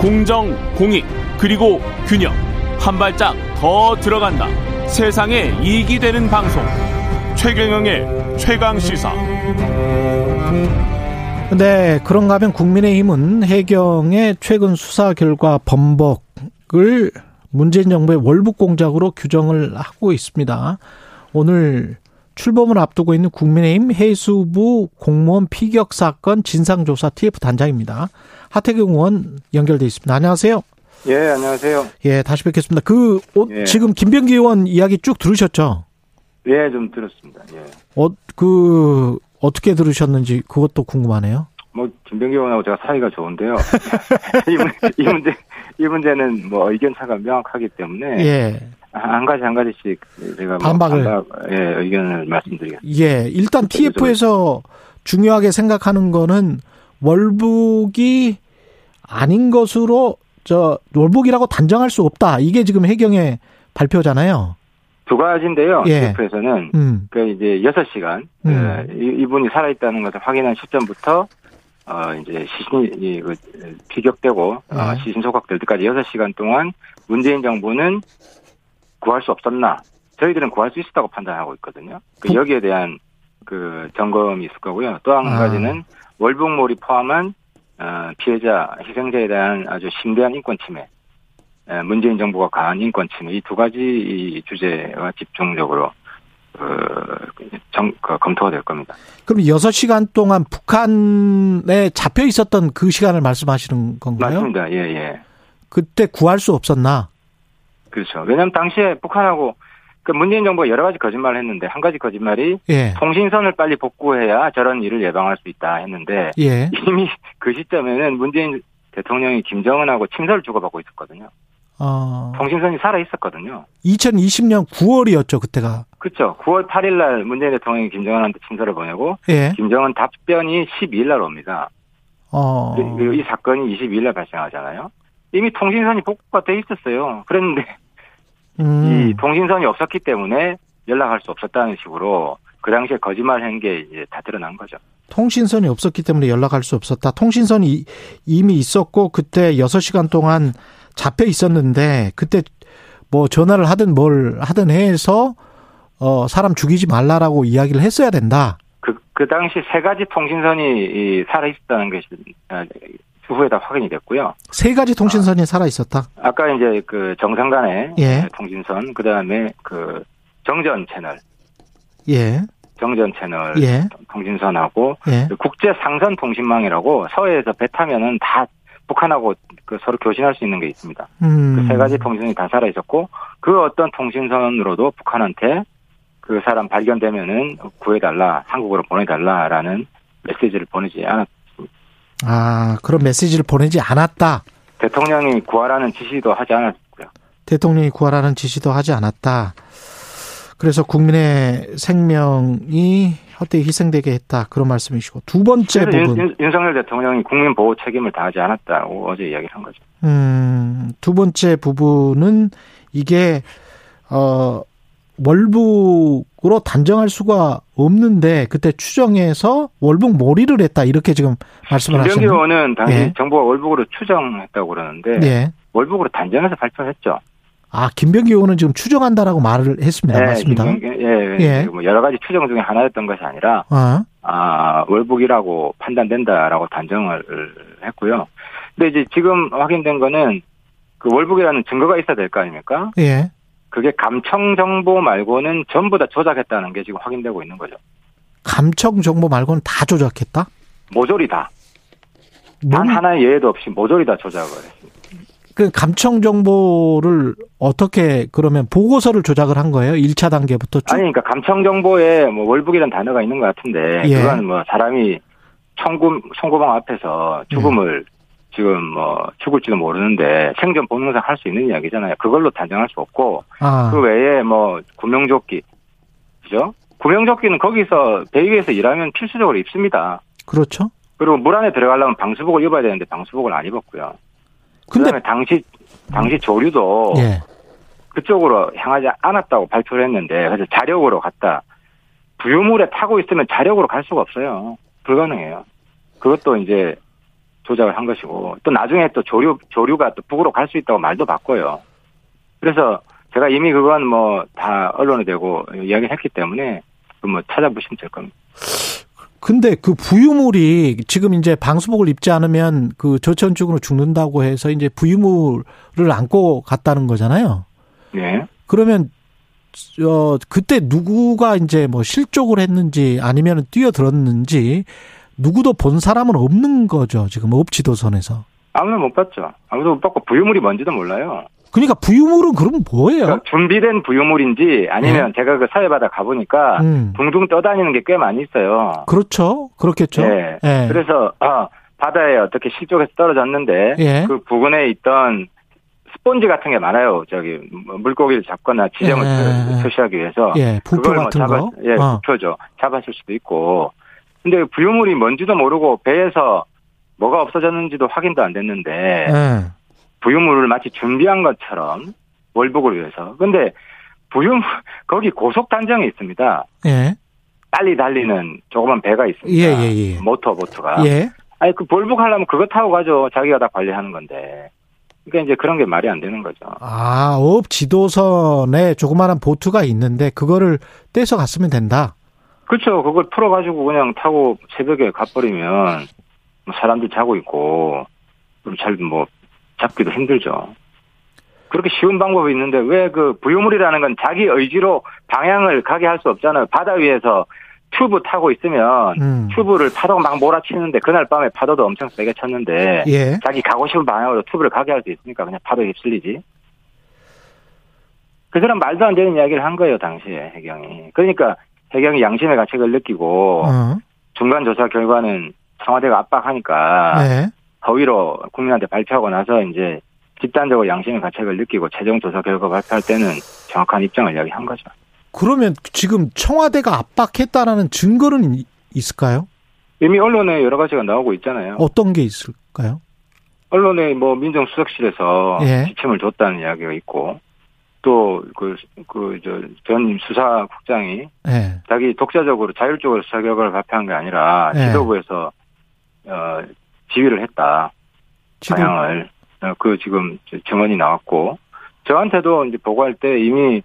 공정, 공익, 그리고 균형. 한 발짝 더 들어간다. 세상에 이익이 되는 방송. 최경영의 최강 시사. 네, 그런가 하면 국민의힘은 해경의 최근 수사 결과 범벅을 문재인 정부의 월북 공작으로 규정을 하고 있습니다. 오늘 출범을 앞두고 있는 국민의힘 해수부 공무원 피격 사건 진상조사 TF 단장입니다. 하태경 의원 연결돼 있습니다. 안녕하세요. 예, 안녕하세요. 예, 다시 뵙겠습니다. 그 예. 지금 김병기 의원 이야기 쭉 들으셨죠? 예, 좀 들었습니다. 예. 어, 그 어떻게 들으셨는지 그것도 궁금하네요. 뭐 김병기 의원하고 제가 사이가 좋은데요. 이, 문, 이 문제 이 문제는 뭐 의견 차가 명확하기 때문에 예. 한 가지 한 가지씩 제가 뭐 반박을. 반박, 예, 의견을 말씀드리겠습니다. 예, 일단 TF에서 중요하게 생각하는 거는 월북이 아닌 것으로 저 월북이라고 단정할 수 없다. 이게 지금 해경의 발표잖아요. 두 가지인데요. 예. TF에서는 음. 그 이제 6시간 음. 이분이 살아 있다는 것을 확인한 시점부터 어 이제 시신이 그 피격되고 어, 예. 시신 소각될 때까지 6시간 동안 문재인 정부는 구할 수 없었나? 저희들은 구할 수 있었다고 판단하고 있거든요. 그 부- 여기에 대한 그 점검이 있을 거고요. 또한 아. 가지는 월북몰이 포함한 어, 피해자, 희생자에 대한 아주 심대한 인권 침해, 에, 문재인 정부가 가한 인권 침해 이 두 가지 이 주제가 집중적으로 그, 정, 그 검토가 될 겁니다. 그럼 6시간 동안 북한에 잡혀 있었던 그 시간을 말씀하시는 건가요? 맞습니다. 예, 예. 그때 구할 수 없었나? 그렇죠. 왜냐하면 당시에 북한하고 그 문재인 정부가 여러 가지 거짓말을 했는데 한 가지 거짓말이 예. 통신선을 빨리 복구해야 저런 일을 예방할 수 있다 했는데 예. 이미 그 시점에는 문재인 대통령이 김정은하고 침서를 주고받고 있었거든요. 어. 통신선이 살아 있었거든요. 2020년 9월이었죠, 그때가. 그렇죠. 9월 8일 날 문재인 대통령이 김정은한테 침서를 보내고 예. 김정은 답변이 12일 날 옵니다. 어. 이 사건이 22일 날 발생하잖아요. 이미 통신선이 복구가 돼 있었어요. 그랬는데 음. 이 통신선이 없었기 때문에 연락할 수 없었다는 식으로 그 당시에 거짓말 한 게 이제 다 드러난 거죠. 통신선이 없었기 때문에 연락할 수 없었다. 통신선이 이- 이미 있었고 그때 6시간 동안 잡혀 있었는데 그때 뭐 전화를 하든 뭘 하든 해서 어 사람 죽이지 말라라고 이야기를 했어야 된다. 그, 그 당시 세 가지 통신선이 이 살아 있었다는 것이 아, 후에 다 확인이 됐고요. 세 가지 통신선이 살아 있었다. 아까 이제 그 정상 간의 예. 통신선, 그 다음에 그 정전 채널, 예. 정전 채널 예. 통신선하고 예. 국제 상선 통신망이라고 서해에서 배 타면은 다 북한하고 그 서로 교신할 수 있는 게 있습니다. 음. 그세 가지 통신선이 다 살아 있었고 그 어떤 통신선으로도 북한한테 그 사람 발견되면은 구해달라, 한국으로 보내달라라는 메시지를 보내지 않았. 아, 그런 메시지를 보내지 않았다. 대통령이 구하라는 지시도 하지 않았고요. 대통령이 구하라는 지시도 하지 않았다. 그래서 국민의 생명이 헛되이 희생되게 했다. 그런 말씀이시고. 두 번째 부분. 윤, 윤석열 대통령이 국민 보호 책임을 다하지 않았다고 어제 이야기를 한 거죠. 음, 두 번째 부분은 이게, 어, 월북으로 단정할 수가 없는데 그때 추정해서 월북 몰이를 했다. 이렇게 지금 말씀을 김병기 하셨네요. 의원은 당시 예. 정부가 월북으로 추정했다고 그러는데 예. 월북으로 단정해서 발표했죠. 아, 김병기 의원은 지금 추정한다라고 말을 했습니다. 맞습니다. 김병기- 예, 예. 뭐 여러 가지 추정 중에 하나였던 것이 아니라 어, 아, 월북이라고 판단된다라고 단정을 했고요. 근데 이제 지금 확인된 거는 그 월북이라는 증거가 있어야 될 거 아닙니까? 예. 그게 감청 정보 말고는 전부 다 조작했다는 게 지금 확인되고 있는 거죠. 감청 정보 말고는 다 조작했다? 모조리 다. 단 뭔- 하나의 예외도 없이 모조리 다 조작을 했습니다. 그 감청 정보를 어떻게 그러면 보고서를 조작을 한 거예요? 1차 단계부터 쭉? 아니, 그러니까 감청 정보에 뭐 월북이라는 단어가 있는 것 같은데 예. 그건 뭐 사람이 총구 총구멍 앞에서 죽음을 지금 뭐 죽을지도 모르는데 생존 본능상 할 수 있는 이야기잖아요. 그걸로 단정할 수 없고 아, 그 외에 뭐 구명조끼 그죠? 구명조끼는 거기서 배 위에서 일하면 필수적으로 입습니다. 그렇죠. 그리고 물 안에 들어가려면 방수복을 입어야 되는데 방수복을 안 입었고요. 근데 그다음에 당시 당시 조류도 예. 그쪽으로 향하지 않았다고 발표를 했는데 그래서 자력으로 갔다. 부유물에 타고 있으면 자력으로 갈 수가 없어요. 불가능해요. 그것도 이제 조작을 한 것이고 또 나중에 또 조류 조류가 또 북으로 갈 수 있다고 말도 바꿔요. 그래서 제가 이미 그건 뭐 다 언론에 대고 이야기를 했기 때문에 그뭐 찾아보시면 될 겁니다. 근데 그 부유물이 지금 이제 방수복을 입지 않으면 그 저체온증으로 죽는다고 해서 이제 부유물을 안고 갔다는 거잖아요. 네. 그러면 어 그때 누구가 이제 뭐 실족을 했는지 아니면 뛰어들었는지 누구도 본 사람은 없는 거죠. 지금 업지도선에서. 아무도 못 봤죠. 아무도 못 봤고 부유물이 뭔지도 몰라요. 그러니까 부유물은 그럼 뭐예요? 그러니까 준비된 부유물인지 아니면 제가 그 사회바다 가보니까 음. 둥둥 떠다니는 게 꽤 많이 있어요. 그렇죠. 그렇겠죠. 네. 예. 그래서 어, 바다에 어떻게 실족해서 떨어졌는데 예. 그 부근에 있던 스폰지 같은 게 많아요. 저기 뭐 물고기를 잡거나 지점을 예. 표시하기 위해서 예, 부표 뭐 같은 잡았, 거. 예, 어. 부표죠. 잡았을 수도 있고. 근데 부유물이 뭔지도 모르고 배에서 뭐가 없어졌는지도 확인도 안 됐는데 예. 부유물을 마치 준비한 것처럼 월북을 위해서. 근데 부유물 거기 고속 단정이 있습니다. 예. 빨리 달리는 조그만 배가 있습니다. 예, 예, 예. 모터 보트가. 예. 아니 그 월북하려면 그거 타고 가죠. 자기가 다 관리하는 건데. 그러니까 이제 그런 게 말이 안 되는 거죠. 아, 어업 지도선에 조그마한 보트가 있는데 그거를 떼서 갔으면 된다. 그렇죠. 그걸 풀어가지고 그냥 타고 새벽에 가버리면 뭐 사람들 자고 있고 잘뭐 잡기도 힘들죠. 그렇게 쉬운 방법이 있는데 왜 그 부유물이라는 건 자기 의지로 방향을 가게 할 수 없잖아요. 바다 위에서 튜브 타고 있으면 음. 튜브를 파도가 막 몰아치는데 그날 밤에 파도도 엄청 세게 쳤는데 예. 자기 가고 싶은 방향으로 튜브를 가게 할 수 있으니까 그냥 파도에 휩쓸리지. 그 사람 말도 안 되는 이야기를 한 거예요, 당시에 해경이. 그러니까 해경이 양심의 가책을 느끼고 어. 중간 조사 결과는 청와대가 압박하니까 네. 허위로 국민한테 발표하고 나서 이제 집단적으로 양심의 가책을 느끼고 최종 조사 결과 발표할 때는 정확한 입장을 이야기한 거죠. 그러면 지금 청와대가 압박했다라는 증거는 이- 있을까요? 이미 언론에 여러 가지가 나오고 있잖아요. 어떤 게 있을까요? 언론에 뭐 민정수석실에서 예. 지침을 줬다는 이야기가 있고 또그그저전 수사국장이 예. 자기 독자적으로 자율적으로 결과를 발표한 게 아니라 예. 지도부에서 어 지휘를 했다 지금 방향을 어, 그 지금 저 증언이 나왔고 저한테도 이제 보고할 때 이미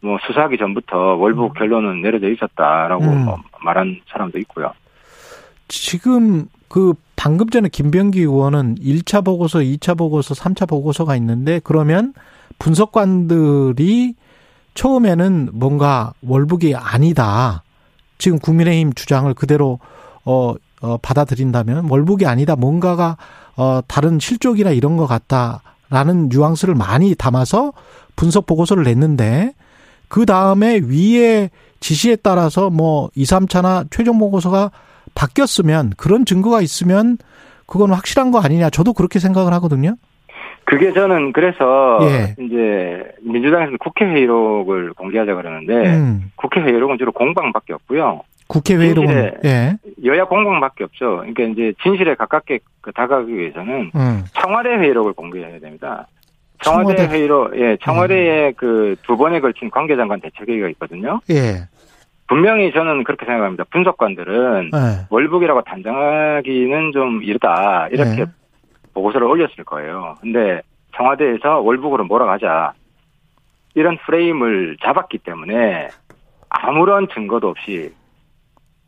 뭐 수사하기 전부터 월북 결론은 내려져 있었다라고 음. 뭐 말한 사람도 있고요. 지금 그 방금 전에 김병기 의원은 1차 보고서, 2차 보고서, 3차 보고서가 있는데 그러면 분석관들이 처음에는 뭔가 월북이 아니다. 지금 국민의힘 주장을 그대로 어, 어 받아들인다면 월북이 아니다. 뭔가가 어 다른 실족이나 이런 것 같다라는 뉘앙스를 많이 담아서 분석 보고서를 냈는데 그 다음에 위의 지시에 따라서 뭐 2, 3차나 최종 보고서가 바뀌었으면 그런 증거가 있으면 그건 확실한 거 아니냐. 저도 그렇게 생각을 하거든요. 그게 저는 그래서 예. 이제 민주당에서는 국회 회의록을 공개하자 그러는데 음. 국회 회의록은 주로 공방밖에 없고요. 국회 회의록은 진실에- 예. 여야 공방밖에 없죠. 그러니까 이제 진실에 가깝게 그 다가가기 위해서는 음. 청와대 회의록을 공개해야 됩니다. 청와대, 청와대. 음. 회의록, 예, 청와대에 그두 번에 걸친 관계장관 대책회의가 있거든요. 예. 분명히 저는 그렇게 생각합니다. 분석관들은 예. 월북이라고 단정하기는 좀 이르다 이렇게 예. 보고서를 올렸을 거예요. 근데 청와대에서 월북으로 몰아가자 이런 프레임을 잡았기 때문에 아무런 증거도 없이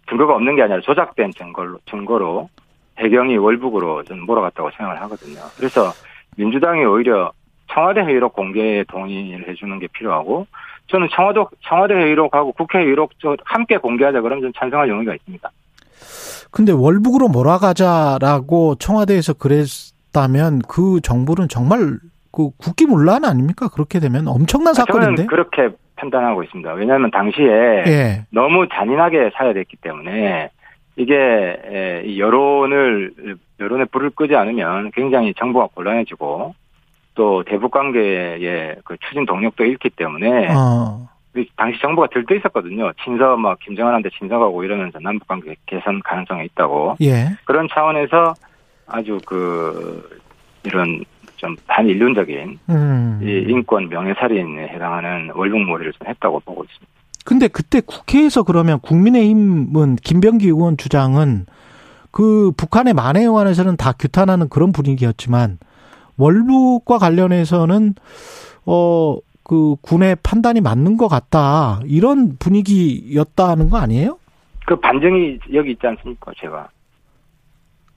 증거가 없는 게 아니라 조작된 증거로 증거로 배경이 월북으로 저는 몰아갔다고 생각을 하거든요. 그래서 민주당이 오히려 청와대 회의록 공개에 동의를 해주는 게 필요하고 저는 청와대 청와대 회의록하고 국회 회의록 저 함께 공개하자 그러면 좀 찬성할 용의가 있습니다. 근데 월북으로 몰아가자라고 청와대에서 그랬 다면 그 정부는 정말 그 국기문란 아닙니까? 그렇게 되면 엄청난 사건인데. 저는 그렇게 판단하고 있습니다. 왜냐하면 당시에 예. 너무 잔인하게 사야됐기 때문에 이게 에, 이 여론을 여론에 불을 끄지 않으면 굉장히 정부가 곤란해지고 또 대북 관계의 그 추진 동력도 잃기 때문에 어. 이 당시 정부가 들떠 있었거든요. 친서 막 김정은한테 친서가고 이러면서 남북 관계 개선 가능성이 있다고 예. 그런 차원에서 아주 그 이런 좀 반인륜적인 음. 이 인권 명예살인에 해당하는 월북몰이를 좀 했다고 보고 있습니다. 근데 그때 국회에서 그러면 국민의힘은 김병기 의원 주장은 그 북한의 만해영안에서는 다 규탄하는 그런 분위기였지만 월북과 관련해서는 어 그 군의 판단이 맞는 것 같다 이런 분위기였다는 거 아니에요? 그 반증이 여기 있지 않습니까, 제가.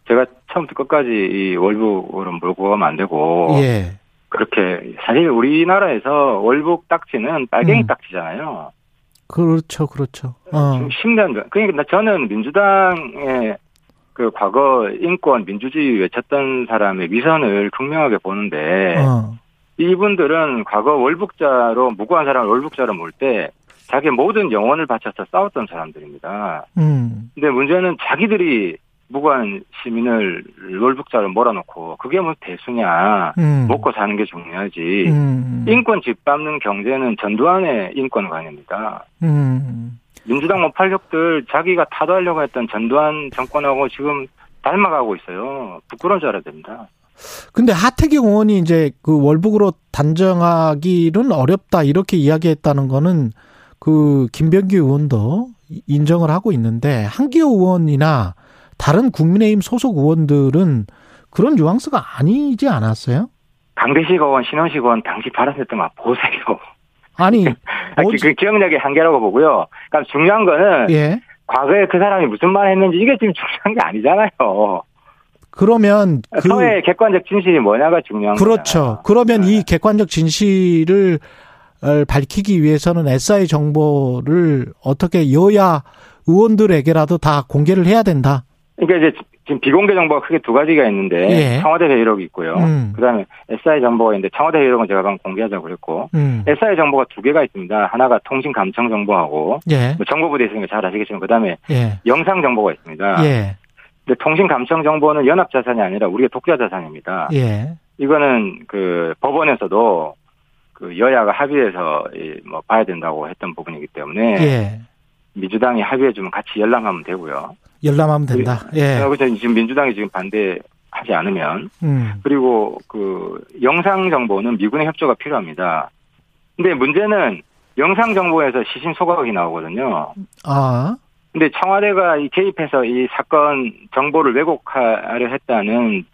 제가 처음부터 끝까지 이 월북으로 몰고 가면 안 되고. 예. 그렇게, 사실 우리나라에서 월북 딱지는 빨갱이 음. 딱지잖아요. 그렇죠, 그렇죠. 어. 지금 10년 전. 그러니까 저는 민주당의 그 과거 인권, 민주주의 외쳤던 사람의 위선을 극명하게 보는데, 어. 이분들은 과거 월북자로, 무고한 사람을 월북자로 몰 때, 자기 모든 영혼을 바쳐서 싸웠던 사람들입니다. 음. 근데 문제는 자기들이 무고한 시민을 월북자로 몰아놓고 그게 뭐 대수냐 음. 먹고 사는 게 중요하지 음. 인권 짓밟는 경제는 전두환의 인권관입니다. 음. 민주당 뭐 팔력들 자기가 타도하려고 했던 전두환 정권하고 지금 닮아가고 있어요. 부끄러운 줄 알아야 됩니다. 근데 하태경 의원이 이제 그 월북으로 단정하기는 어렵다 이렇게 이야기했다는 거는 그 김병기 의원도 인정을 하고 있는데 한기호 의원이나 다른 국민의힘 소속 의원들은 그런 뉘앙스가 아니지 않았어요? 강대식 의원, 신원식 의원 당시 발언했던 거 보세요. 아니, 아, 그- 그 기억력의 한계라고 보고요. 그러니까 중요한 거는 예. 과거에 그 사람이 무슨 말 했는지 이게 지금 중요한 게 아니잖아요. 그러면 그 사회의 객관적 진실이 뭐냐가 중요한 거죠. 그렇죠. 그러면 이 객관적 진실을 어, 밝히기 위해서는 SI 정보를 어떻게 여야 의원들에게라도 다 공개를 해야 된다. 그러니까 이제 지금 비공개 정보가 크게 두 가지가 있는데 예. 청와대 회의록이 있고요. 음. 그다음에 SI 정보가 있는데 청와대 회의록은 제가 방금 공개하자고 그랬고 음. SI 정보가 두 개가 있습니다. 하나가 통신 감청 정보하고 예. 뭐 정보부대 있으니까 잘 아시겠지만 그다음에 예. 영상 정보가 있습니다. 예. 근데 통신 감청 정보는 연합 자산이 아니라 우리의 독자 자산입니다. 예. 이거는 그 법원에서도 그 여야가 합의해서 이뭐 봐야 된다고 했던 부분이기 때문에 예. 민주당이 합의해주면 같이 열람하면 되고요. 열람하면 된다. 예. 그래서 지금 민주당이 지금 반대하지 않으면 음. 그리고 그 영상 정보는 미군의 협조가 필요합니다. 근데 문제는 영상 정보에서 시신 소각이 나오거든요. 아. 근데 청와대가 이 개입해서 이 사건 정보를 왜곡하려 했다는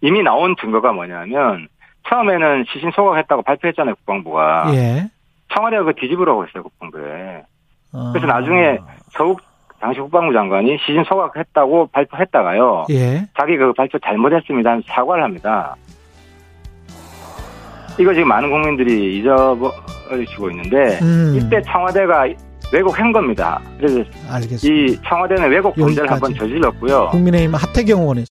이미 나온 증거가 뭐냐면 처음에는 시신 소각했다고 발표했잖아요 국방부가 예. 청와대가 그 뒤집으라고 했어요 국방부에 어. 그래서 나중에 서욱 당시 국방부 장관이 시신 소각했다고 발표했다가요 예. 자기 그 발표 잘못했습니다 하면서 사과를 합니다 이거 지금 많은 국민들이 잊어버리시고 있는데 음. 이때 청와대가 왜곡한 겁니다 그래서 알겠습니다. 이 청와대는 왜곡 범죄를 여기까지. 한번 저질렀고요. 국민의힘 하태경 의원이